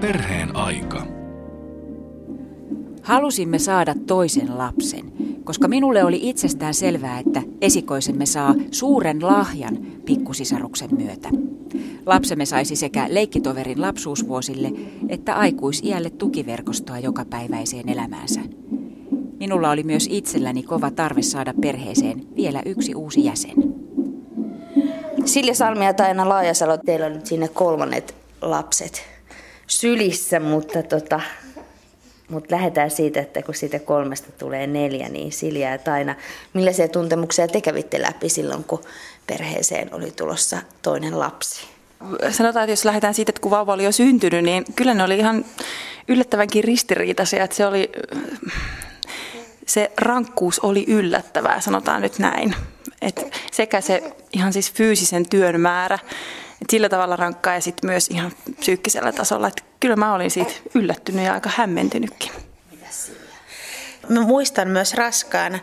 Perheen aika. Halusimme saada toisen lapsen, koska minulle oli itsestään selvää, että esikoisemme saa suuren lahjan pikkusisaruksen myötä. Lapsemme saisi sekä leikkitoverin lapsuusvuosille että aikuisiälle tukiverkostoa jokapäiväiseen elämäänsä. Minulla oli myös itselläni kova tarve saada perheeseen vielä yksi uusi jäsen. Silja Salmi ja Taina Laajasalo, teillä on nyt sinne kolmannet lapset sylissä, mutta tota, mutta lähdetään siitä, että kun siitä kolmesta tulee neljä, niin Silja ja Taina, millaisia tuntemuksia te kävitte läpi silloin, kun perheeseen oli tulossa toinen lapsi? Sanotaan, että jos lähdetään siitä, että kun vauva oli jo syntynyt, niin kyllä ne oli ihan yllättävänkin ristiriitaisia. Että se, oli, se rankkuus oli yllättävää, sanotaan nyt näin. Et sekä se ihan siis fyysisen työn määrä, et sillä tavalla rankkaa ja sitten myös ihan psyykkisellä tasolla. Et kyllä mä olin siitä yllättynyt ja aika hämmentynytkin. Mä muistan myös raskaana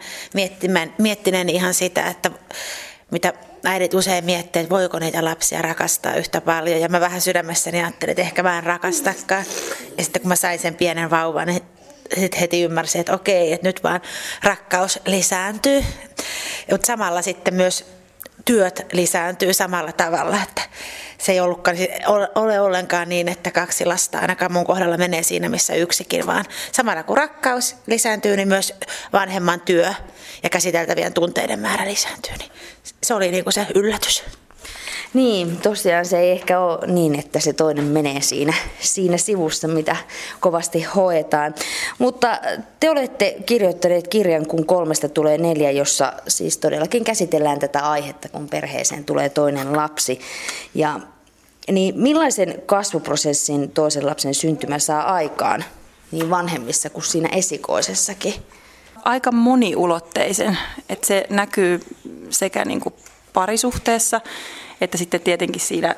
miettineen ihan sitä, että mitä äidit usein miettii, että voiko niitä lapsia rakastaa yhtä paljon. Ja mä vähän sydämessäni ajattelin, että ehkä mä en rakastakaan. Ja sitten kun mä sain sen pienen vauvan, niin sitten heti ymmärsin, että okei, että nyt vaan rakkaus lisääntyy. Mutta samalla sitten myös työt lisääntyy samalla tavalla, että se ei ollutkaan, ole ollenkaan niin, että kaksi lasta ainakaan mun kohdalla menee siinä, missä yksikin, vaan samalla kun rakkaus lisääntyy, niin myös vanhemman työ ja käsiteltävien tunteiden määrä lisääntyy. Niin se oli niin kuin se yllätys. Niin, tosiaan se ei ehkä ole niin, että se toinen menee siinä, siinä sivussa, mitä kovasti hoetaan. Mutta te olette kirjoittaneet kirjan, kun kolmesta tulee neljä, jossa siis todellakin käsitellään tätä aihetta, kun perheeseen tulee toinen lapsi. Ja niin millaisen kasvuprosessin toisen lapsen syntymä saa aikaan niin vanhemmissa kuin siinä esikoisessakin? Aika moniulotteisen, että se näkyy sekä niin kuin parisuhteessa että sitten tietenkin siinä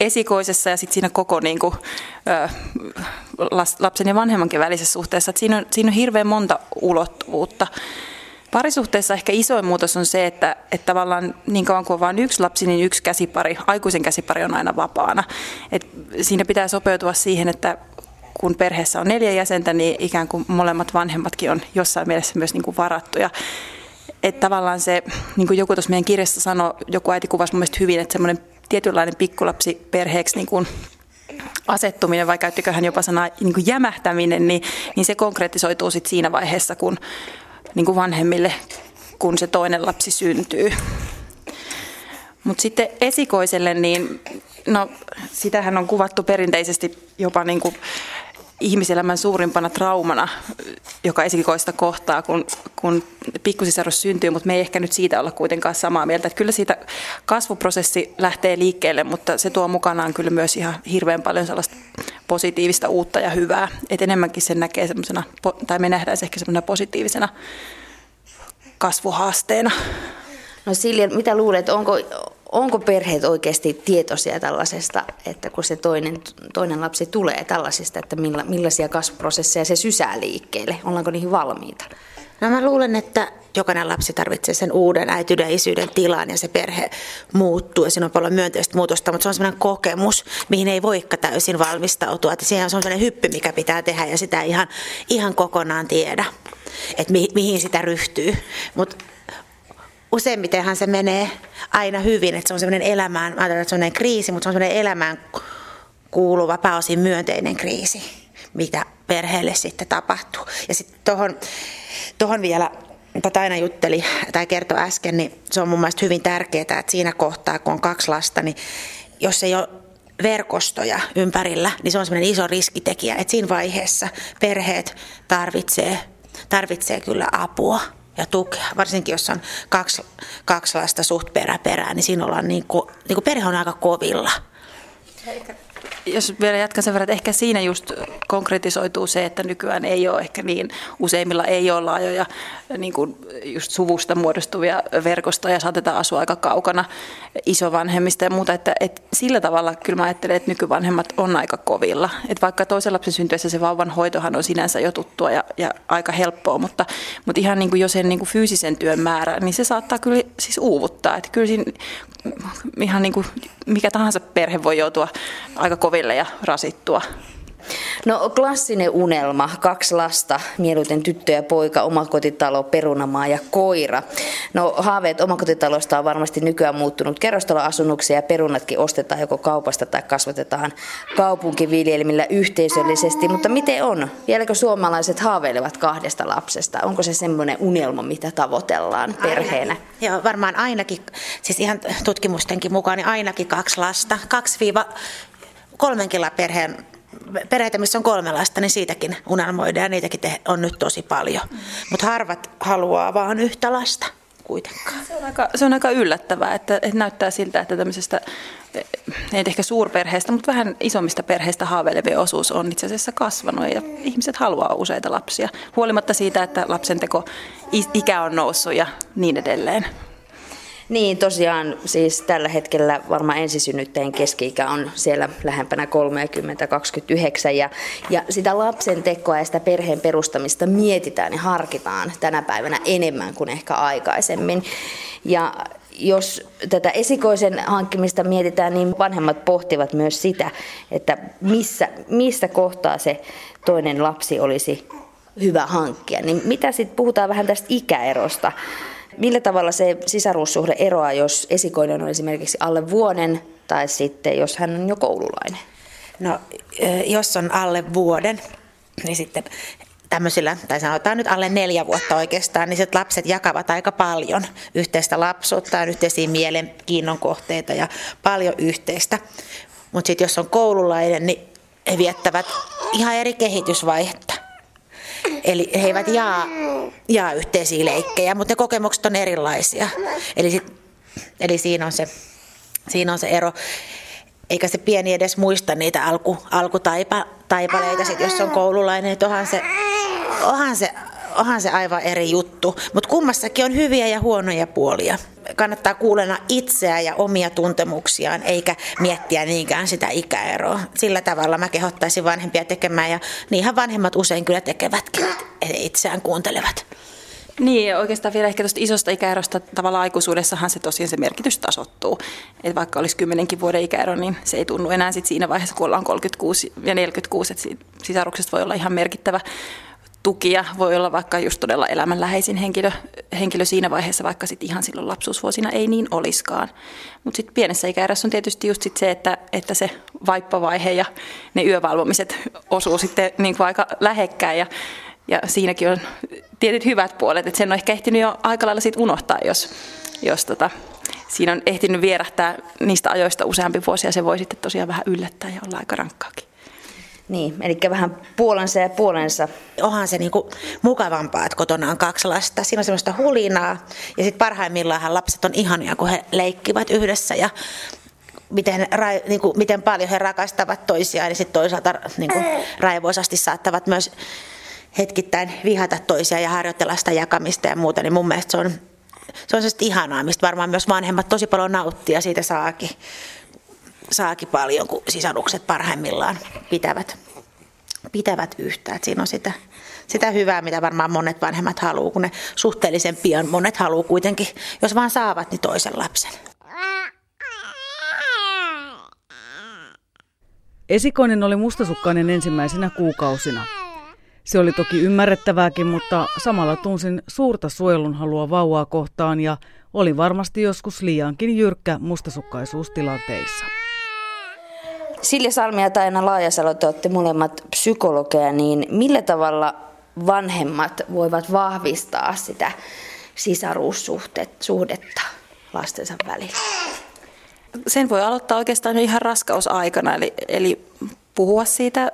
esikoisessa ja sitten siinä koko niin kuin, lapsen ja vanhemmankin välisessä suhteessa. Että siinä, on, siinä on hirveän monta ulottuvuutta. Parisuhteessa ehkä isoin muutos on se, että, että tavallaan niin kauan kuin on vain yksi lapsi, niin yksi käsipari, aikuisen käsipari on aina vapaana. Et siinä pitää sopeutua siihen, että kun perheessä on neljä jäsentä, niin ikään kuin molemmat vanhemmatkin on jossain mielessä myös niin kuin varattuja että tavallaan se, niin kuin joku tuossa meidän kirjassa sanoi, joku äiti kuvasi mun mielestä hyvin, että semmoinen tietynlainen pikkulapsi perheeksi niin kuin asettuminen, vai käyttikö hän jopa sanaa niin kuin jämähtäminen, niin, niin se konkretisoituu sit siinä vaiheessa, kun niin kuin vanhemmille, kun se toinen lapsi syntyy. Mutta sitten esikoiselle, niin no, sitähän on kuvattu perinteisesti jopa niin kuin ihmiselämän suurimpana traumana, joka esikoista kohtaa, kun, kun pikkusisarus syntyy, mutta me ei ehkä nyt siitä olla kuitenkaan samaa mieltä. Että kyllä siitä kasvuprosessi lähtee liikkeelle, mutta se tuo mukanaan kyllä myös ihan hirveän paljon sellaista positiivista uutta ja hyvää. Että enemmänkin sen näkee semmoisena, tai me nähdään se ehkä semmoisena positiivisena kasvuhaasteena. No Silja, mitä luulet, onko, onko perheet oikeasti tietoisia tällaisesta, että kun se toinen, toinen lapsi tulee tällaisista, että milla, millaisia kasvuprosesseja se sysää liikkeelle? Ollaanko niihin valmiita? No mä luulen, että jokainen lapsi tarvitsee sen uuden äityyden ja isyyden tilan ja se perhe muuttuu ja siinä on paljon myönteistä muutosta, mutta se on sellainen kokemus, mihin ei voikka täysin valmistautua. Että siihen on sellainen hyppy, mikä pitää tehdä ja sitä ihan, ihan kokonaan tiedä, että mi, mihin sitä ryhtyy. Mutta useimmitenhan se menee aina hyvin, että se on semmoinen elämään, mä että se on kriisi, mutta se on semmoinen elämään kuuluva pääosin myönteinen kriisi, mitä perheelle sitten tapahtuu. Ja sitten tuohon tohon vielä, mitä aina jutteli tai kertoi äsken, niin se on mun mielestä hyvin tärkeää, että siinä kohtaa, kun on kaksi lasta, niin jos ei ole verkostoja ympärillä, niin se on semmoinen iso riskitekijä, että siinä vaiheessa perheet tarvitsee, tarvitsee kyllä apua ja tukea. Varsinkin jos on kaksi, kaksi lasta suht peräperää, niin siinä ollaan niin kuin, niin kuin perhe on aika kovilla. Jos vielä jatkan sen verran, että ehkä siinä just konkretisoituu se, että nykyään ei ole ehkä niin, useimmilla ei ole laajoja niin kuin just suvusta muodostuvia verkostoja, saatetaan asua aika kaukana isovanhemmista ja muuta, että, että sillä tavalla kyllä mä ajattelen, että nykyvanhemmat on aika kovilla. Että vaikka toisen lapsen syntyessä se vauvan hoitohan on sinänsä jo tuttua ja, ja aika helppoa, mutta, mutta ihan niin kuin jo sen niin kuin fyysisen työn määrä, niin se saattaa kyllä siis uuvuttaa. Että kyllä siinä ihan niin kuin mikä tahansa perhe voi joutua aika koville ja rasittua. No klassinen unelma, kaksi lasta, mieluiten tyttö ja poika, omakotitalo, perunamaa ja koira. No haaveet omakotitalosta on varmasti nykyään muuttunut kerrostaloasunnuksia ja perunatkin ostetaan joko kaupasta tai kasvatetaan kaupunkiviljelmillä yhteisöllisesti. Mutta miten on? Vieläkö suomalaiset haaveilevat kahdesta lapsesta? Onko se semmoinen unelma, mitä tavoitellaan perheenä? Joo, varmaan ainakin, siis ihan tutkimustenkin mukaan, niin ainakin kaksi lasta. Kaksi viiva kolmenkin perheen perheitä, missä on kolme lasta, niin siitäkin unelmoidaan ja niitäkin on nyt tosi paljon. Mm. Mutta harvat haluaa vaan yhtä lasta kuitenkaan. Se on aika, se on aika yllättävää, että, että näyttää siltä, että tämmöisestä, ei ehkä suurperheestä, mutta vähän isommista perheistä haaveilevien osuus on itse asiassa kasvanut ja ihmiset haluaa useita lapsia, huolimatta siitä, että lapsen teko ikä on noussut ja niin edelleen. Niin, tosiaan siis tällä hetkellä varmaan ensisynnyttäjien keski-ikä on siellä lähempänä 30-29 ja, ja sitä lapsen tekoa ja sitä perheen perustamista mietitään ja harkitaan tänä päivänä enemmän kuin ehkä aikaisemmin. Ja jos tätä esikoisen hankkimista mietitään, niin vanhemmat pohtivat myös sitä, että missä, mistä kohtaa se toinen lapsi olisi hyvä hankkia. Niin mitä sitten puhutaan vähän tästä ikäerosta? Millä tavalla se sisaruussuhde eroaa, jos esikoinen on esimerkiksi alle vuoden tai sitten jos hän on jo koululainen? No, jos on alle vuoden, niin sitten tämmöisillä, tai sanotaan nyt alle neljä vuotta oikeastaan, niin lapset jakavat aika paljon yhteistä lapsuutta, yhteisiä mielenkiinnon kohteita ja paljon yhteistä. Mutta sitten jos on koululainen, niin he viettävät ihan eri kehitysvaihetta. Eli he eivät jaa, jaa yhteisiä leikkejä, mutta ne kokemukset on erilaisia. Eli, sit, eli siinä, on se, siinä on se ero. Eikä se pieni edes muista niitä alku, alkutaipaleita, sit, jos on koululainen, että onhan se, onhan se onhan se aivan eri juttu, mutta kummassakin on hyviä ja huonoja puolia. Kannattaa kuulena itseä ja omia tuntemuksiaan, eikä miettiä niinkään sitä ikäeroa. Sillä tavalla mä kehottaisin vanhempia tekemään, ja niinhän vanhemmat usein kyllä tekevätkin, itseään kuuntelevat. Niin, oikeastaan vielä ehkä tuosta isosta ikäerosta tavallaan aikuisuudessahan se tosiaan se merkitys tasottuu. Että vaikka olisi kymmenenkin vuoden ikäero, niin se ei tunnu enää sit siinä vaiheessa, kun ollaan 36 ja 46, että sisaruksesta voi olla ihan merkittävä tukia voi olla vaikka just todella elämänläheisin henkilö, henkilö siinä vaiheessa, vaikka sitten ihan silloin lapsuusvuosina ei niin oliskaan. Mutta sitten pienessä ikäerässä on tietysti just sit se, että, että se vaippavaihe ja ne yövalvomiset osuu sitten niin kuin aika lähekkäin ja, ja siinäkin on tietyt hyvät puolet, että sen on ehkä ehtinyt jo aika lailla sit unohtaa, jos, jos tota, siinä on ehtinyt vierähtää niistä ajoista useampi vuosi ja se voi sitten tosiaan vähän yllättää ja olla aika rankkaakin. Niin, eli vähän puolensa ja puolensa. Onhan se niinku mukavampaa, että kotona on kaksi lasta. Siinä on semmoista hulinaa. Ja sitten parhaimmillaan lapset on ihania, kun he leikkivät yhdessä ja miten, niin kuin, miten paljon he rakastavat toisiaan. Ja sitten toisaalta niin kuin, raivoisasti saattavat myös hetkittäin vihata toisiaan ja harjoitella sitä jakamista ja muuta. Niin mun mielestä se on, se on ihanaa, mistä varmaan myös vanhemmat tosi paljon nauttia siitä saakin saakin paljon, kun sisarukset parhaimmillaan pitävät, pitävät yhtä. Et siinä on sitä, sitä hyvää, mitä varmaan monet vanhemmat haluaa, kun ne suhteellisen pian monet haluaa kuitenkin, jos vaan saavat, niin toisen lapsen. Esikoinen oli mustasukkainen ensimmäisenä kuukausina. Se oli toki ymmärrettävääkin, mutta samalla tunsin suurta suojelun halua vauvaa kohtaan ja oli varmasti joskus liiankin jyrkkä mustasukkaisuustilanteissa. Silja Salmi ja Taina Laajasalo, te olette molemmat psykologeja, niin millä tavalla vanhemmat voivat vahvistaa sitä sisaruussuhdetta lastensa välillä? Sen voi aloittaa oikeastaan ihan raskausaikana, eli, eli puhua siitä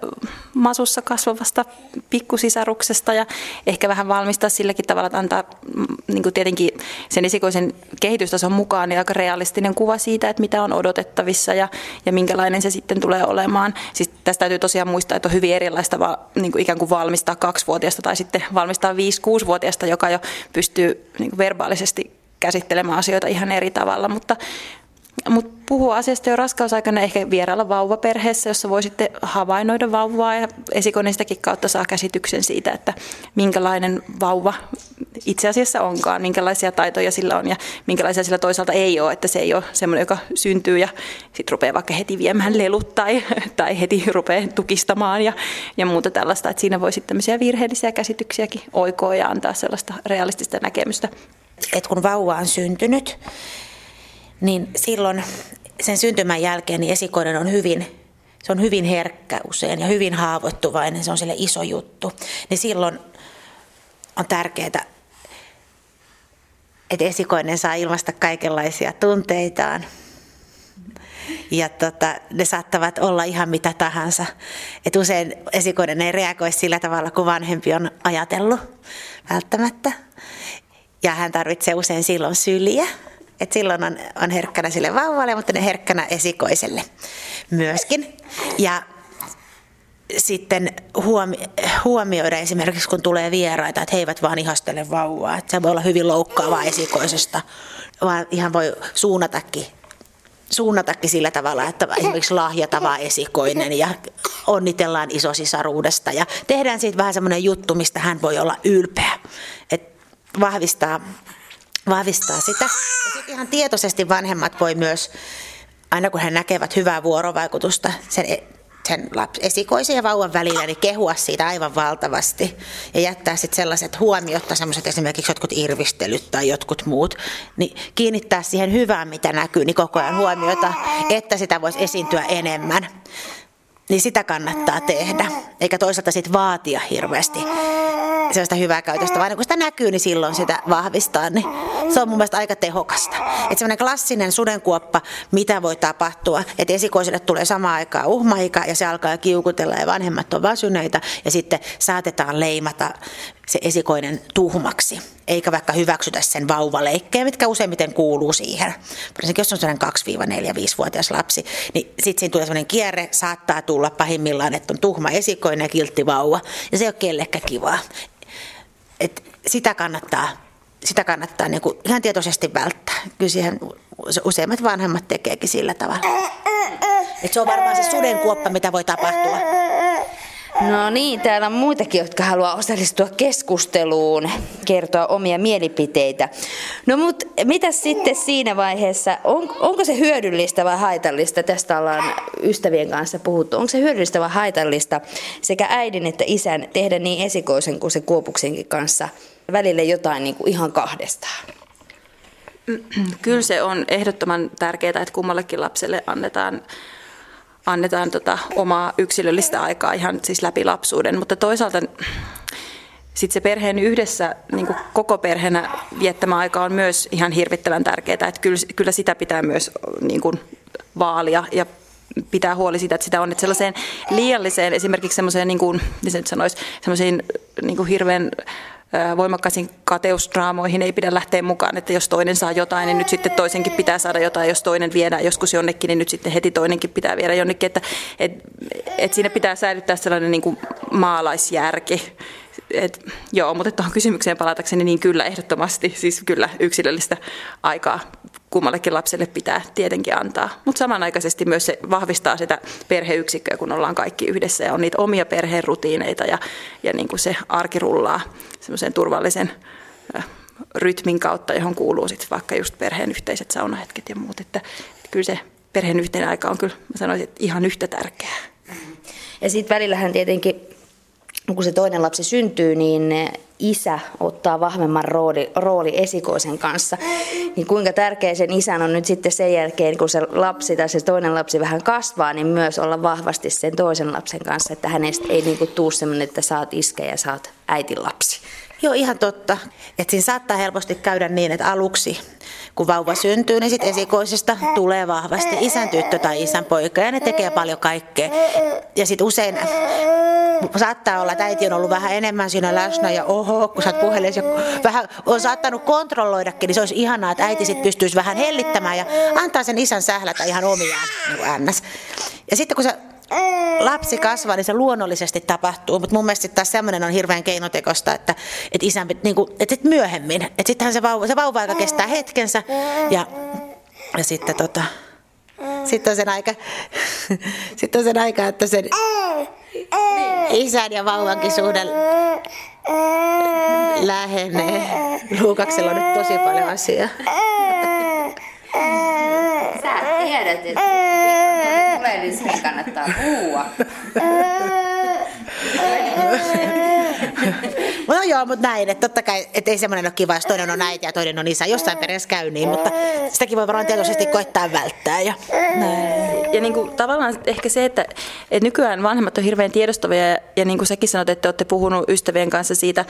masussa kasvavasta pikkusisaruksesta ja ehkä vähän valmistaa silläkin tavalla, että antaa mm, niin kuin tietenkin sen esikoisen kehitystason mukaan niin aika realistinen kuva siitä, että mitä on odotettavissa ja, ja minkälainen se sitten tulee olemaan. Siis tästä täytyy tosiaan muistaa, että on hyvin erilaista va, niin kuin ikään kuin valmistaa kaksivuotiaasta tai sitten valmistaa viisi-kuusivuotiaasta, joka jo pystyy niin kuin verbaalisesti käsittelemään asioita ihan eri tavalla, mutta mutta puhua asiasta jo raskausaikana ehkä vierailla vauvaperheessä, jossa voi sitten havainnoida vauvaa ja esikoinen sitäkin kautta saa käsityksen siitä, että minkälainen vauva itse asiassa onkaan, minkälaisia taitoja sillä on ja minkälaisia sillä toisaalta ei ole, että se ei ole semmoinen, joka syntyy ja sitten rupeaa vaikka heti viemään lelut tai, tai heti rupeaa tukistamaan ja, ja muuta tällaista, että siinä voi sitten tämmöisiä virheellisiä käsityksiäkin oikoa ja antaa sellaista realistista näkemystä. Et kun vauva on syntynyt, niin silloin sen syntymän jälkeen niin esikoinen on hyvin se on hyvin herkkä usein ja hyvin haavoittuvainen, se on sille iso juttu. Niin silloin on tärkeää, että esikoinen saa ilmaista kaikenlaisia tunteitaan. Ja tota, ne saattavat olla ihan mitä tahansa. Et usein esikoinen ei reagoi sillä tavalla, kuin vanhempi on ajatellut välttämättä. Ja hän tarvitsee usein silloin syliä. Et silloin on, on herkkänä sille vauvalle, mutta ne herkkänä esikoiselle myöskin. Ja sitten huomi- huomioida esimerkiksi, kun tulee vieraita, että he eivät vaan ihastele vauvaa. Että se voi olla hyvin loukkaavaa esikoisesta, vaan ihan voi suunnatakin suunnatakin sillä tavalla, että esimerkiksi lahjatava esikoinen ja onnitellaan isosisaruudesta ja tehdään siitä vähän semmoinen juttu, mistä hän voi olla ylpeä. Et vahvistaa, vahvistaa sitä. Ja sitten ihan tietoisesti vanhemmat voi myös, aina kun he näkevät hyvää vuorovaikutusta sen sen laps, esikoisen ja vauvan välillä, niin kehua siitä aivan valtavasti. Ja jättää sitten sellaiset huomiotta, sellaiset esimerkiksi jotkut irvistelyt tai jotkut muut, niin kiinnittää siihen hyvään, mitä näkyy, niin koko ajan huomiota, että sitä voisi esiintyä enemmän. Niin sitä kannattaa tehdä, eikä toisaalta sitten vaatia hirveästi sellaista hyvää käytöstä, vaan kun sitä näkyy, niin silloin sitä vahvistaa, niin se on mun mielestä aika tehokasta. Että semmoinen klassinen sudenkuoppa, mitä voi tapahtua, että esikoiselle tulee samaan aikaan uhmaika ja se alkaa kiukutella ja vanhemmat on väsyneitä ja sitten saatetaan leimata se esikoinen tuhmaksi, eikä vaikka hyväksytä sen vauvaleikkejä, mitkä useimmiten kuuluu siihen. Varsinkin jos on sellainen 2-4-5-vuotias lapsi, niin sitten siinä tulee sellainen kierre, saattaa tulla pahimmillaan, että on tuhma esikoinen ja kiltti vauva, ja se ei ole kellekään kivaa. Et sitä kannattaa, sitä kannattaa niin kuin ihan tietoisesti välttää. Kyllä siihen useimmat vanhemmat tekeekin sillä tavalla. Et se on varmaan se sudenkuoppa, mitä voi tapahtua. No niin, täällä on muitakin, jotka haluaa osallistua keskusteluun, kertoa omia mielipiteitä. No mutta mitä sitten siinä vaiheessa, on, onko se hyödyllistä vai haitallista, tästä ollaan ystävien kanssa puhuttu, onko se hyödyllistä vai haitallista sekä äidin että isän tehdä niin esikoisen kuin se kuopuksenkin kanssa välille jotain niin kuin ihan kahdestaan? Kyllä se on ehdottoman tärkeää, että kummallekin lapselle annetaan annetaan tota omaa yksilöllistä aikaa ihan siis läpi lapsuuden, mutta toisaalta sitten se perheen yhdessä niin kuin koko perheenä viettämä aika on myös ihan hirvittävän tärkeää, että kyllä, kyllä sitä pitää myös niin kuin vaalia ja pitää huoli siitä, että sitä on, että sellaiseen liialliseen esimerkiksi semmoiseen, niin kuin, se nyt sanoisi, semmoisiin niin kuin hirveän voimakkaisiin kateusdraamoihin ei pidä lähteä mukaan, että jos toinen saa jotain, niin nyt sitten toisenkin pitää saada jotain, jos toinen viedään joskus jonnekin, niin nyt sitten heti toinenkin pitää viedä jonnekin, että et, et siinä pitää säilyttää sellainen niin kuin maalaisjärki. Et, joo, mutta tuohon kysymykseen palatakseni, niin kyllä ehdottomasti, siis kyllä yksilöllistä aikaa kummallekin lapselle pitää tietenkin antaa. Mutta samanaikaisesti myös se vahvistaa sitä perheyksikköä, kun ollaan kaikki yhdessä ja on niitä omia perheen rutiineita ja, ja niin kuin se arki rullaa semmoisen turvallisen rytmin kautta, johon kuuluu sitten vaikka just perheen yhteiset saunahetket ja muut. Että, että kyllä se perheen yhteinen aika on kyllä, mä sanoisin, että ihan yhtä tärkeää. Ja sitten välillähän tietenkin kun se toinen lapsi syntyy, niin isä ottaa vahvemman rooli, rooli esikoisen kanssa. Niin kuinka tärkeä sen isän on nyt sitten sen jälkeen, kun se lapsi tai se toinen lapsi vähän kasvaa, niin myös olla vahvasti sen toisen lapsen kanssa, että hänestä ei niin tuu sellainen, että saat iskä ja saat äitin lapsi. Joo, ihan totta. Että siinä saattaa helposti käydä niin, että aluksi kun vauva syntyy, niin sitten esikoisesta tulee vahvasti isän tyttö tai isän poika ja ne tekee paljon kaikkea. Ja sitten usein saattaa olla, että äiti on ollut vähän enemmän siinä läsnä ja oho, kun sä oot puhelimessa vähän on saattanut kontrolloidakin, niin se olisi ihanaa, että äiti sitten pystyisi vähän hellittämään ja antaa sen isän sählätä ihan omiaan, niin ns. Ja sitten kun se lapsi kasvaa, niin se luonnollisesti tapahtuu, mutta mun mielestä taas semmoinen on hirveän keinotekosta, että, että isän, niin kuin, että sit myöhemmin, että sittenhän se vauva, se vauva-aika kestää hetkensä ja, ja sitten tota, sitten on sen aika, sitten on sen aika, että sen isän ja vauvankin suhde Lähenee. Luukaksella on nyt tosi paljon asiaa. Sä tiedät, että tulee, niin sen kannattaa puhua. No joo, mutta näin, että totta kai, että ei semmoinen ole kiva, jos toinen on äiti ja toinen on isä. Jossain perheessä käy niin, mutta sitäkin voi varmaan tietoisesti koittaa välttää. Ja, ja niin kuin, tavallaan ehkä se, että, että nykyään vanhemmat on hirveän tiedostavia ja, ja niin kuin säkin sanot, että olette puhunut ystävien kanssa siitä,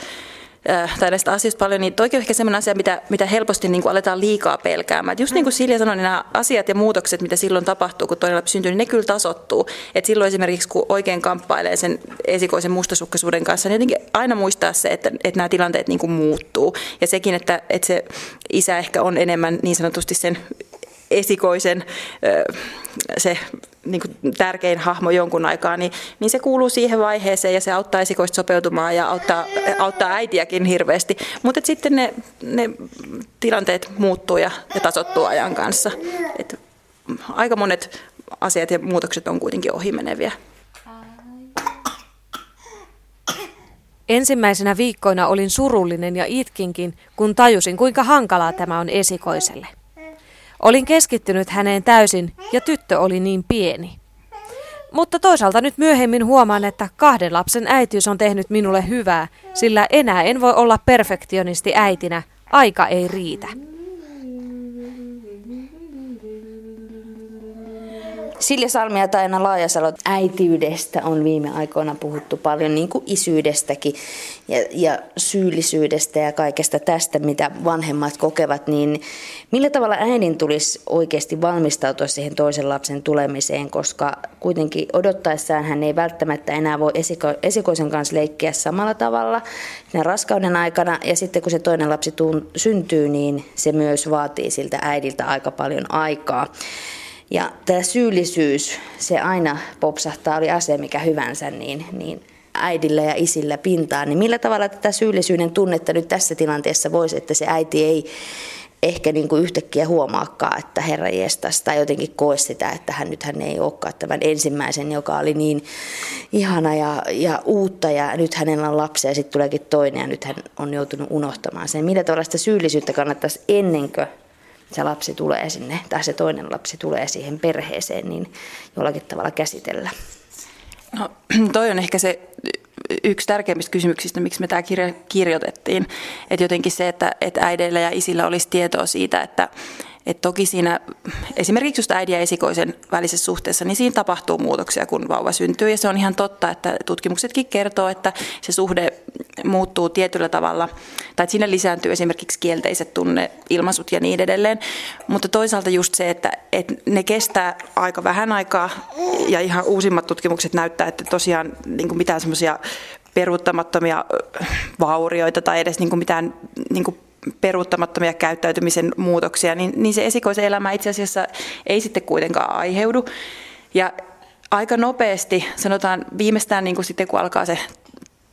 tai näistä asioista paljon, niin toikin on ehkä sellainen asia, mitä, mitä helposti niin kuin aletaan liikaa pelkäämään. Et just niin kuin Silja sanoi, niin nämä asiat ja muutokset, mitä silloin tapahtuu, kun toinen lapsi syntyy, niin ne kyllä tasottuu. Et silloin esimerkiksi, kun oikein kamppailee sen esikoisen mustasukkaisuuden kanssa, niin jotenkin aina muistaa se, että, että nämä tilanteet niin kuin muuttuu. Ja sekin, että, että se isä ehkä on enemmän niin sanotusti sen esikoisen se niin kuin tärkein hahmo jonkun aikaa, niin, niin se kuuluu siihen vaiheeseen ja se auttaa esikoista sopeutumaan ja auttaa, auttaa äitiäkin hirveästi. Mutta sitten ne, ne tilanteet muuttuu ja, ja tasottuu ajan kanssa. Et aika monet asiat ja muutokset on kuitenkin ohimeneviä. Ensimmäisenä viikkoina olin surullinen ja itkinkin, kun tajusin, kuinka hankalaa tämä on esikoiselle. Olin keskittynyt häneen täysin ja tyttö oli niin pieni. Mutta toisaalta nyt myöhemmin huomaan, että kahden lapsen äitiys on tehnyt minulle hyvää, sillä enää en voi olla perfektionisti äitinä, aika ei riitä. Silja Salmi ja Taina Laajasalo, äitiydestä on viime aikoina puhuttu paljon, niin kuin isyydestäkin ja, ja syyllisyydestä ja kaikesta tästä, mitä vanhemmat kokevat, niin millä tavalla äidin tulisi oikeasti valmistautua siihen toisen lapsen tulemiseen, koska kuitenkin odottaessaan hän ei välttämättä enää voi esiko, esikoisen kanssa leikkiä samalla tavalla raskauden aikana. Ja sitten kun se toinen lapsi syntyy, niin se myös vaatii siltä äidiltä aika paljon aikaa. Ja tämä syyllisyys, se aina popsahtaa, oli asia mikä hyvänsä, niin, niin äidillä ja isillä pintaan. Niin millä tavalla tätä syyllisyyden tunnetta nyt tässä tilanteessa voisi, että se äiti ei ehkä niin kuin yhtäkkiä huomaakaan, että herra jestas, tai jotenkin koe sitä, että hän nyt hän ei olekaan tämän ensimmäisen, joka oli niin ihana ja, ja uutta, ja nyt hänellä on lapsia, ja sitten tuleekin toinen, ja nyt hän on joutunut unohtamaan sen. Millä tavalla sitä syyllisyyttä kannattaisi ennen kuin se lapsi tulee sinne, tai se toinen lapsi tulee siihen perheeseen, niin jollakin tavalla käsitellä? No, toi on ehkä se yksi tärkeimmistä kysymyksistä, miksi me tämä kirja kirjoitettiin. Että jotenkin se, että, että äideillä ja isillä olisi tietoa siitä, että, et toki siinä esimerkiksi just äidin ja esikoisen välisessä suhteessa, niin siinä tapahtuu muutoksia, kun vauva syntyy. Ja se on ihan totta, että tutkimuksetkin kertoo, että se suhde muuttuu tietyllä tavalla, tai että siinä lisääntyy esimerkiksi kielteiset tunneilmaisut ja niin edelleen. Mutta toisaalta just se, että, että ne kestää aika vähän aikaa, ja ihan uusimmat tutkimukset näyttää, että tosiaan niin mitään semmoisia peruuttamattomia vaurioita tai edes niin mitään niin peruuttamattomia käyttäytymisen muutoksia, niin, niin se esikoisen elämä itse asiassa ei sitten kuitenkaan aiheudu. Ja aika nopeasti, sanotaan viimeistään niin kuin sitten kun alkaa se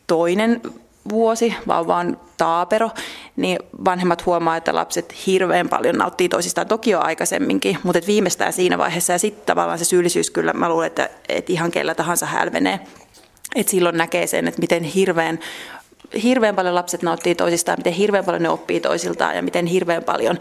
toinen vuosi, vaan taapero, niin vanhemmat huomaa, että lapset hirveän paljon nauttii toisistaan, toki jo aikaisemminkin, mutta et viimeistään siinä vaiheessa ja sitten tavallaan se syyllisyys kyllä, mä luulen, että, että ihan kellä tahansa hälvenee. Et silloin näkee sen, että miten hirveän hirveän paljon lapset nauttii toisistaan, miten hirveän paljon ne oppii toisiltaan ja miten hirveän paljon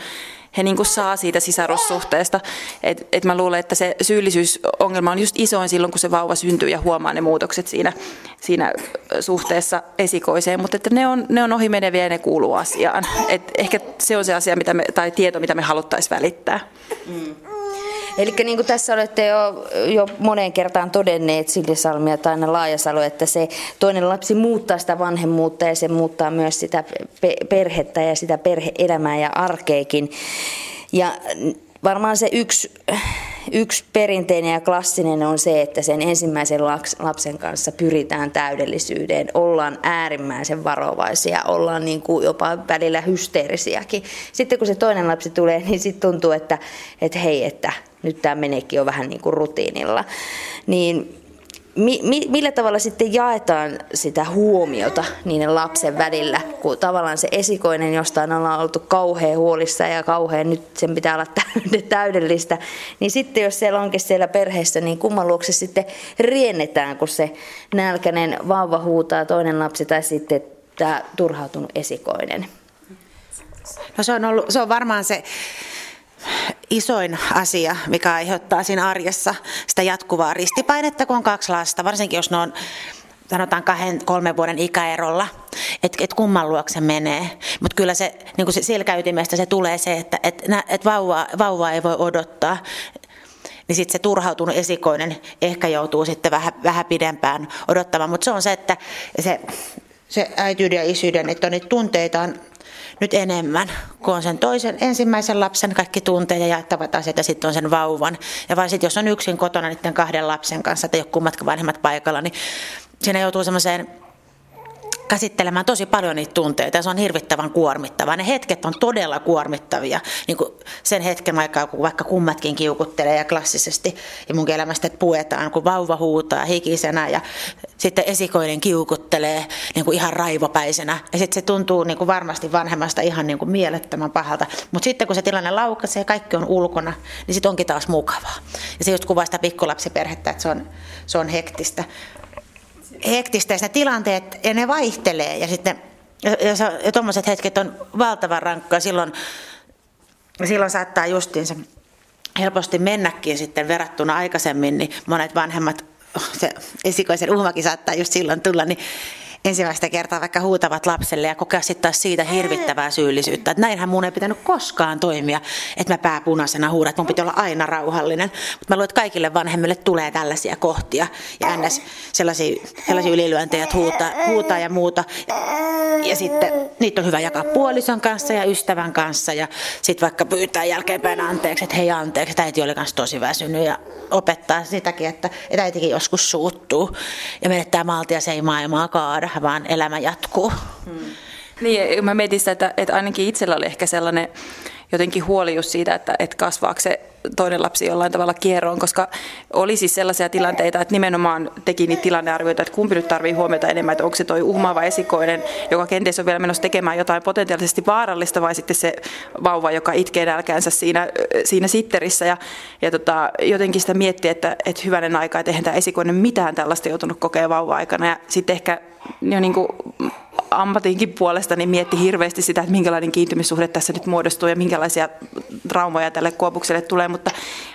he niin saa siitä sisarussuhteesta. Et, et mä luulen, että se syyllisyysongelma on just isoin silloin, kun se vauva syntyy ja huomaa ne muutokset siinä, siinä suhteessa esikoiseen, mutta että ne on, ne on ohimeneviä ja ne kuuluu asiaan. Et ehkä se on se asia mitä me, tai tieto, mitä me haluttaisiin välittää. Mm. Eli niin kuin tässä olette jo, jo moneen kertaan todenneet, Silja ja Taina Laajasalo, että se toinen lapsi muuttaa sitä vanhemmuutta ja se muuttaa myös sitä perhettä ja sitä perheelämää ja arkeekin. Ja varmaan se yksi, yksi perinteinen ja klassinen on se, että sen ensimmäisen lapsen kanssa pyritään täydellisyyteen, ollaan äärimmäisen varovaisia, ollaan niin kuin jopa välillä hysteerisiäkin. Sitten kun se toinen lapsi tulee, niin sitten tuntuu, että, että hei, että nyt tämä meneekin jo vähän niin kuin rutiinilla. Niin mi, mi, millä tavalla sitten jaetaan sitä huomiota niiden lapsen välillä, kun tavallaan se esikoinen, jostain ollaan oltu kauhean huolissa ja kauhean nyt sen pitää olla täydellistä, niin sitten jos siellä onkin siellä perheessä, niin kumman luokse sitten riennetään, kun se nälkäinen vauva huutaa toinen lapsi tai sitten tämä turhautunut esikoinen? No se on, ollut, se on varmaan se isoin asia, mikä aiheuttaa siinä arjessa sitä jatkuvaa ristipainetta, kun on kaksi lasta, varsinkin jos ne on sanotaan kahden, kolmen vuoden ikäerolla, että et kumman luokse menee. Mutta kyllä se, niin se selkäytimestä se tulee se, että et, et vauva, vauva ei voi odottaa. Niin sitten se turhautunut esikoinen ehkä joutuu sitten vähän, vähän pidempään odottamaan. Mutta se on se, että se, se äityyden ja isyyden, että on niitä tunteita on nyt enemmän, kun on sen toisen ensimmäisen lapsen kaikki tunteet ja jaettavat asiat ja sitten on sen vauvan. Ja vai sitten jos on yksin kotona niiden kahden lapsen kanssa, ei ole kummatkaan vanhemmat paikalla, niin siinä joutuu semmoiseen käsittelemään tosi paljon niitä tunteita ja se on hirvittävän kuormittavaa. Ne hetket on todella kuormittavia, niin kuin sen hetken aikaa, kun vaikka kummatkin kiukuttelee ja klassisesti ja mun elämästä puetaan, kun vauva huutaa hikisenä ja sitten esikoinen kiukuttelee niin kuin ihan raivopäisenä ja sitten se tuntuu niin kuin varmasti vanhemmasta ihan niin kuin mielettömän pahalta. Mutta sitten kun se tilanne laukaisee ja kaikki on ulkona, niin sitten onkin taas mukavaa. Ja se just kuvaa sitä pikkulapsiperhettä, että se on, se on hektistä hektistä ja tilanteet, ja ne vaihtelee. Ja sitten ja, ja tuommoiset hetket on valtavan rankkaa. Silloin, silloin saattaa justiinsa helposti mennäkin sitten verrattuna aikaisemmin, niin monet vanhemmat, se esikoisen uhmakin saattaa just silloin tulla, niin ensimmäistä kertaa vaikka huutavat lapselle ja kokea sitten taas siitä hirvittävää syyllisyyttä. Että näinhän mun ei pitänyt koskaan toimia, että mä pää punaisena huudan, että mun pitää olla aina rauhallinen. Mutta mä luulen, että kaikille vanhemmille tulee tällaisia kohtia ja ns. sellaisia, sellaisia ylilyöntejä, että huutaa, huutaa ja muuta. Ja, ja sitten niitä on hyvä jakaa puolison kanssa ja ystävän kanssa ja sitten vaikka pyytää jälkeenpäin anteeksi, että hei anteeksi, että äiti oli kanssa tosi väsynyt ja opettaa sitäkin, että, että äitikin joskus suuttuu ja menettää maltia, se ei maailmaa kaada vaan elämä jatkuu. Hmm. Niin, mä mietin sitä, että, että ainakin itsellä oli ehkä sellainen jotenkin huoli just siitä, että, että kasvaako se toinen lapsi jollain tavalla kierroon, koska oli siis sellaisia tilanteita, että nimenomaan teki niitä tilannearvioita, että kumpi nyt tarvii huomiota enemmän, että onko se toi uhmaava esikoinen, joka kenties on vielä menossa tekemään jotain potentiaalisesti vaarallista, vai sitten se vauva, joka itkee nälkäänsä siinä, siinä sitterissä. Ja, ja tota, jotenkin sitä miettiä, että, että hyvänen aika, että eihän tämä esikoinen mitään tällaista joutunut kokea vauva-aikana. Ja sitten ehkä jo niin kuin ammatinkin puolesta niin mietti hirveästi sitä, että minkälainen kiintymyssuhde tässä nyt muodostuu ja minkälaisia traumoja tälle kuopukselle tulee, mutta,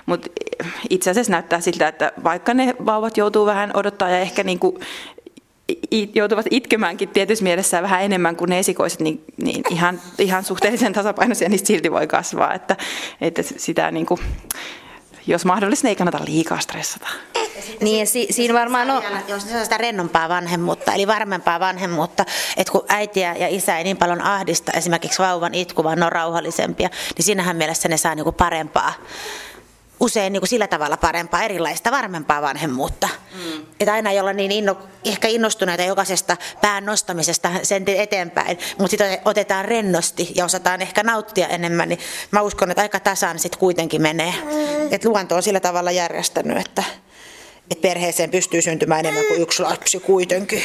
mutta itse asiassa näyttää siltä, että vaikka ne vauvat joutuu vähän odottaa ja ehkä niin kuin joutuvat itkemäänkin tietyssä mielessä vähän enemmän kuin ne esikoiset, niin, niin ihan, ihan suhteellisen tasapainoisia niistä silti voi kasvaa, että, että sitä niin kuin, jos mahdollista, ei kannata liikaa stressata. Niin, si- siinä varmaan on... Jos se on sitä rennompaa vanhemmuutta, eli varmempaa vanhemmuutta, että kun äitiä ja isä ei niin paljon ahdista, esimerkiksi vauvan itku, vaan ne on rauhallisempia, niin siinähän mielessä ne saa niinku parempaa usein niin kuin sillä tavalla parempaa, erilaista, varmempaa vanhemmuutta. Mm. Että aina ei olla niin inno, ehkä innostuneita jokaisesta pään nostamisesta sen eteenpäin, mutta sitten otetaan rennosti ja osataan ehkä nauttia enemmän, niin mä uskon, että aika tasan sitten kuitenkin menee. Mm. Että luonto on sillä tavalla järjestänyt, että, että perheeseen pystyy syntymään enemmän kuin yksi lapsi kuitenkin.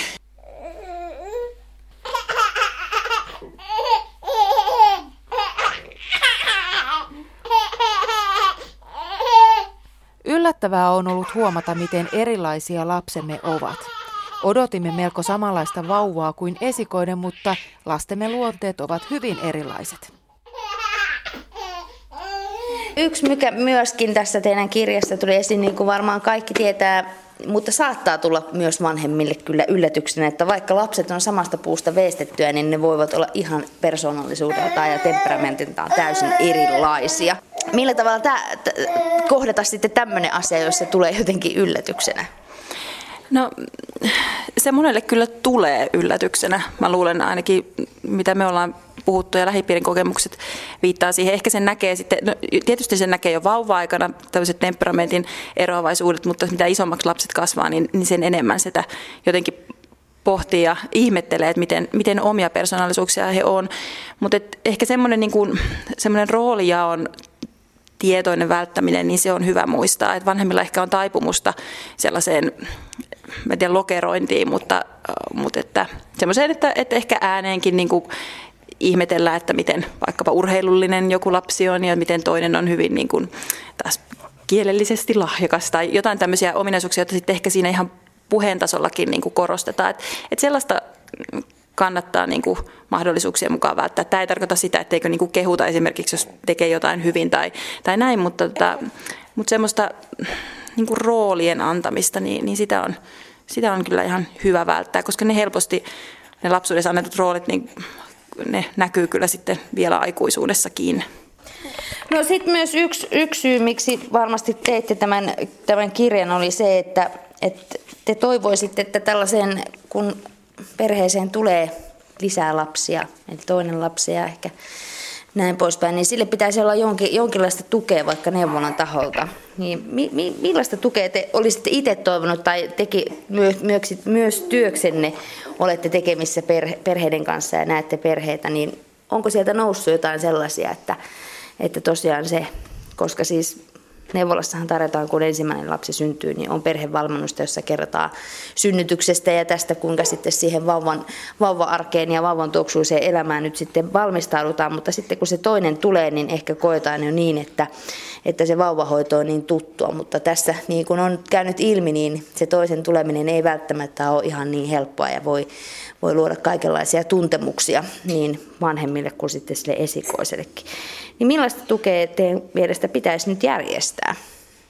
Yllättävää on ollut huomata, miten erilaisia lapsemme ovat. Odotimme melko samanlaista vauvaa kuin esikoinen, mutta lastemme luonteet ovat hyvin erilaiset. Yksi, mikä myöskin tässä teidän kirjassa tuli esiin, niin kuin varmaan kaikki tietää, mutta saattaa tulla myös vanhemmille kyllä yllätyksenä, että vaikka lapset on samasta puusta veistettyä, niin ne voivat olla ihan persoonallisuudeltaan ja temperamentiltaan täysin erilaisia. Millä tavalla tämä kohdata sitten tämmöinen asia, jos se tulee jotenkin yllätyksenä? No se monelle kyllä tulee yllätyksenä. Mä luulen ainakin, mitä me ollaan puhuttu ja lähipiirin kokemukset viittaa siihen. Ehkä sen näkee sitten, no, tietysti sen näkee jo vauva-aikana tämmöiset temperamentin eroavaisuudet, mutta mitä isommaksi lapset kasvaa, niin, niin sen enemmän sitä jotenkin pohtii ja ihmettelee, että miten, miten omia persoonallisuuksia he on. Mutta ehkä semmoinen, niin semmoinen roolijaon tietoinen välttäminen, niin se on hyvä muistaa. Että vanhemmilla ehkä on taipumusta sellaiseen, mä tiedän, lokerointiin, mutta, mutta että semmoiseen, että, että ehkä ääneenkin niin kuin ihmetellään, että miten vaikkapa urheilullinen joku lapsi on ja miten toinen on hyvin niin kuin taas kielellisesti lahjakas tai jotain tämmöisiä ominaisuuksia, joita sitten ehkä siinä ihan puheen tasollakin niin kuin korostetaan. Että, että sellaista kannattaa niin kuin mahdollisuuksien mukaan välttää. Tämä ei tarkoita sitä, etteikö niin kuin kehuta esimerkiksi, jos tekee jotain hyvin tai, tai näin, mutta, tota, mutta semmoista niin kuin roolien antamista, niin, niin sitä, on, sitä on kyllä ihan hyvä välttää, koska ne helposti, ne lapsuudessa annetut roolit, niin ne näkyy kyllä sitten vielä aikuisuudessakin. No sitten myös yksi, yksi syy, miksi varmasti teitte tämän, tämän kirjan, oli se, että, että te toivoisitte, että tällaiseen, kun perheeseen tulee lisää lapsia, eli toinen lapsi ja ehkä näin poispäin, niin sille pitäisi olla jonkin, jonkinlaista tukea vaikka neuvonnan taholta. Niin mi, mi, millaista tukea te olisitte itse toivonut tai teki, myös, myös, myös työksenne olette tekemissä perhe, perheiden kanssa ja näette perheitä, niin onko sieltä noussut jotain sellaisia, että, että tosiaan se, koska siis Neuvolassahan tarjotaan, kun ensimmäinen lapsi syntyy, niin on perhevalmennusta, jossa kerrotaan synnytyksestä ja tästä, kuinka sitten siihen vauvan, vauva-arkeen ja vauvan tuoksuiseen elämään nyt sitten valmistaudutaan. Mutta sitten kun se toinen tulee, niin ehkä koetaan jo niin, että, että se vauvahoito on niin tuttua. Mutta tässä, niin kuin on käynyt ilmi, niin se toisen tuleminen ei välttämättä ole ihan niin helppoa ja voi, voi luoda kaikenlaisia tuntemuksia niin vanhemmille kuin sitten sille esikoisellekin. Niin millaista tukea teidän mielestä pitäisi nyt järjestää?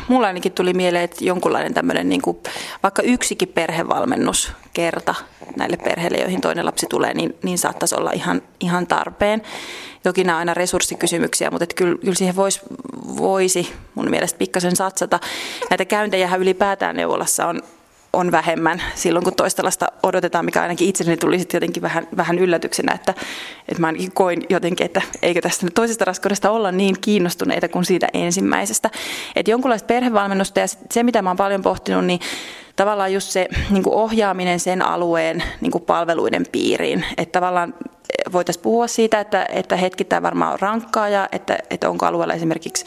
Mulla ainakin tuli mieleen, että jonkunlainen tämmöinen niin kuin, vaikka yksikin perhevalmennus kerta näille perheille, joihin toinen lapsi tulee, niin, niin saattaisi olla ihan, ihan tarpeen. Toki nämä on aina resurssikysymyksiä, mutta että kyllä, kyllä siihen voisi, voisi mun mielestä pikkasen satsata. Näitä käyntejä ylipäätään neuvolassa on, on vähemmän silloin, kun toista lasta odotetaan, mikä ainakin itselleni tuli sitten jotenkin vähän, vähän yllätyksenä, että, että mä ainakin koin jotenkin, että eikö tästä toisesta raskaudesta olla niin kiinnostuneita kuin siitä ensimmäisestä. Että jonkunlaista perhevalmennusta ja se, mitä mä oon paljon pohtinut, niin tavallaan just se niin ohjaaminen sen alueen niin palveluiden piiriin. Että tavallaan voitaisiin puhua siitä, että, että hetkittäin varmaan on rankkaa ja että, että onko alueella esimerkiksi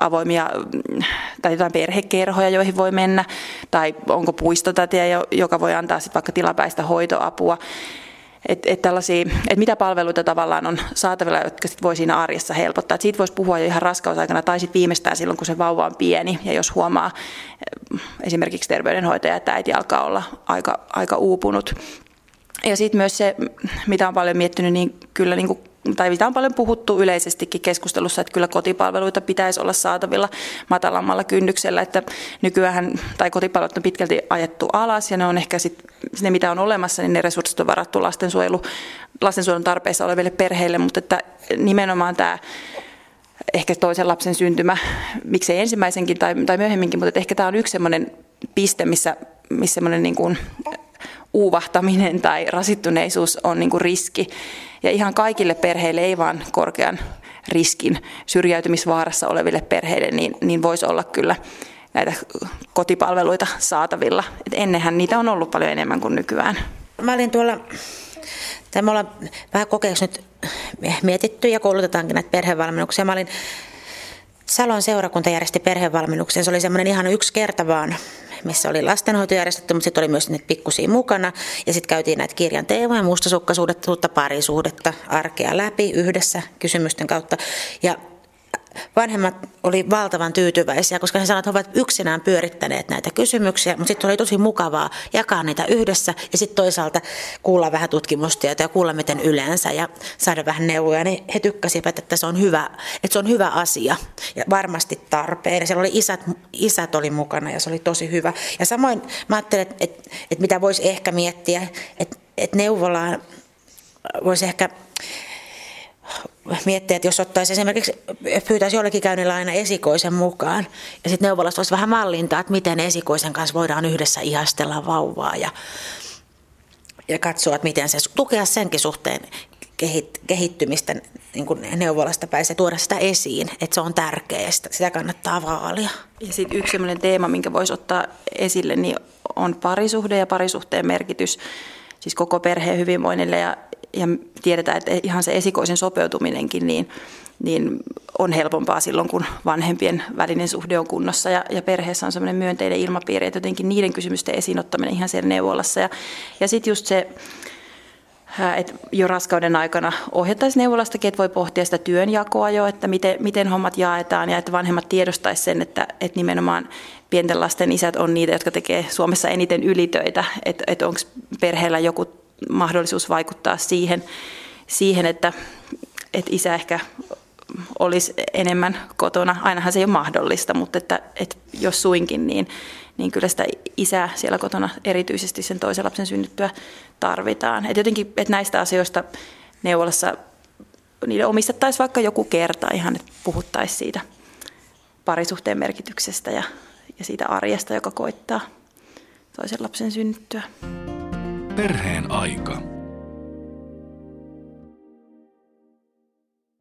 avoimia mm, tai jotain perhekerhoja, joihin voi mennä, tai onko puistotätiä, joka voi antaa sitten vaikka tilapäistä hoitoapua. Että et et mitä palveluita tavallaan on saatavilla, jotka sit voi siinä arjessa helpottaa. Et siitä voisi puhua jo ihan raskausaikana tai sitten viimeistään silloin, kun se vauva on pieni. Ja jos huomaa esimerkiksi terveydenhoitaja, että äiti alkaa olla aika, aika uupunut. Ja sitten myös se, mitä on paljon miettinyt, niin kyllä niin kuin tai mitä on paljon puhuttu yleisestikin keskustelussa, että kyllä kotipalveluita pitäisi olla saatavilla matalammalla kynnyksellä, että nykyään tai kotipalvelut on pitkälti ajettu alas ja ne on ehkä sit, ne mitä on olemassa, niin ne resurssit on varattu lastensuojelu, lastensuojelun tarpeessa oleville perheille, mutta että nimenomaan tämä ehkä toisen lapsen syntymä, miksei ensimmäisenkin tai, tai myöhemminkin, mutta ehkä tämä on yksi sellainen piste, missä, missä niin kuin uuvahtaminen tai rasittuneisuus on niin kuin riski. Ja ihan kaikille perheille, ei vaan korkean riskin syrjäytymisvaarassa oleville perheille, niin, niin voisi olla kyllä näitä kotipalveluita saatavilla. Et ennenhän niitä on ollut paljon enemmän kuin nykyään. Mä olin tuolla, tai me ollaan vähän kokeeksi nyt mietitty ja koulutetaankin näitä perhevalmennuksia. Mä olin Salon seurakunta järjesti perhevalmennuksen. Se oli semmoinen ihan yksi kerta vaan missä oli lastenhoito järjestetty, mutta sitten oli myös niitä pikkusia mukana. Ja sitten käytiin näitä kirjan teemoja, mustasukkaisuudetta, parisuudetta, arkea läpi yhdessä kysymysten kautta. Ja vanhemmat oli valtavan tyytyväisiä, koska he sanoivat, että he ovat yksinään pyörittäneet näitä kysymyksiä, mutta sitten oli tosi mukavaa jakaa niitä yhdessä ja sitten toisaalta kuulla vähän tutkimustietoa ja kuulla miten yleensä ja saada vähän neuvoja, niin he tykkäsivät, että se on hyvä, että se on hyvä asia ja varmasti tarpeen. Ja siellä oli isät, isät oli mukana ja se oli tosi hyvä. Ja samoin mä ajattelin, että, että, että mitä voisi ehkä miettiä, että, että neuvolaan voisi ehkä miettiä, että jos ottaisi esimerkiksi, pyytäisi jollekin käynnillä aina esikoisen mukaan, ja sitten neuvolasta olisi vähän mallintaa, että miten esikoisen kanssa voidaan yhdessä ihastella vauvaa ja, ja katsoa, että miten se tukea senkin suhteen kehit, kehittymistä niin kuin neuvolasta päin ja tuoda sitä esiin, että se on tärkeää, sitä kannattaa vaalia. Ja sitten yksi sellainen teema, minkä voisi ottaa esille, niin on parisuhde ja parisuhteen merkitys siis koko perheen hyvinvoinnille ja, ja tiedetään, että ihan se esikoisen sopeutuminenkin niin, niin on helpompaa silloin, kun vanhempien välinen suhde on kunnossa ja, ja perheessä on semmoinen myönteinen ilmapiiri, että jotenkin niiden kysymysten esiin ottaminen ihan siellä neuvolassa. Ja, ja sitten just se, että jo raskauden aikana ohjattaisiin neuvolastakin, että voi pohtia sitä työnjakoa jo, että miten, miten hommat jaetaan ja että vanhemmat tiedostaisivat sen, että, että nimenomaan pienten lasten isät on niitä, jotka tekee Suomessa eniten ylitöitä, että, että onko perheellä joku mahdollisuus vaikuttaa siihen, siihen että, että isä ehkä olisi enemmän kotona. Ainahan se ei ole mahdollista, mutta että, että jos suinkin, niin, niin kyllä sitä isää siellä kotona erityisesti sen toisen lapsen synnyttyä tarvitaan. Et jotenkin, että näistä asioista neuvolassa niille omistettaisiin vaikka joku kerta ihan, että puhuttaisiin siitä parisuhteen merkityksestä ja, ja siitä arjesta, joka koittaa toisen lapsen synnyttyä. Perheen aika.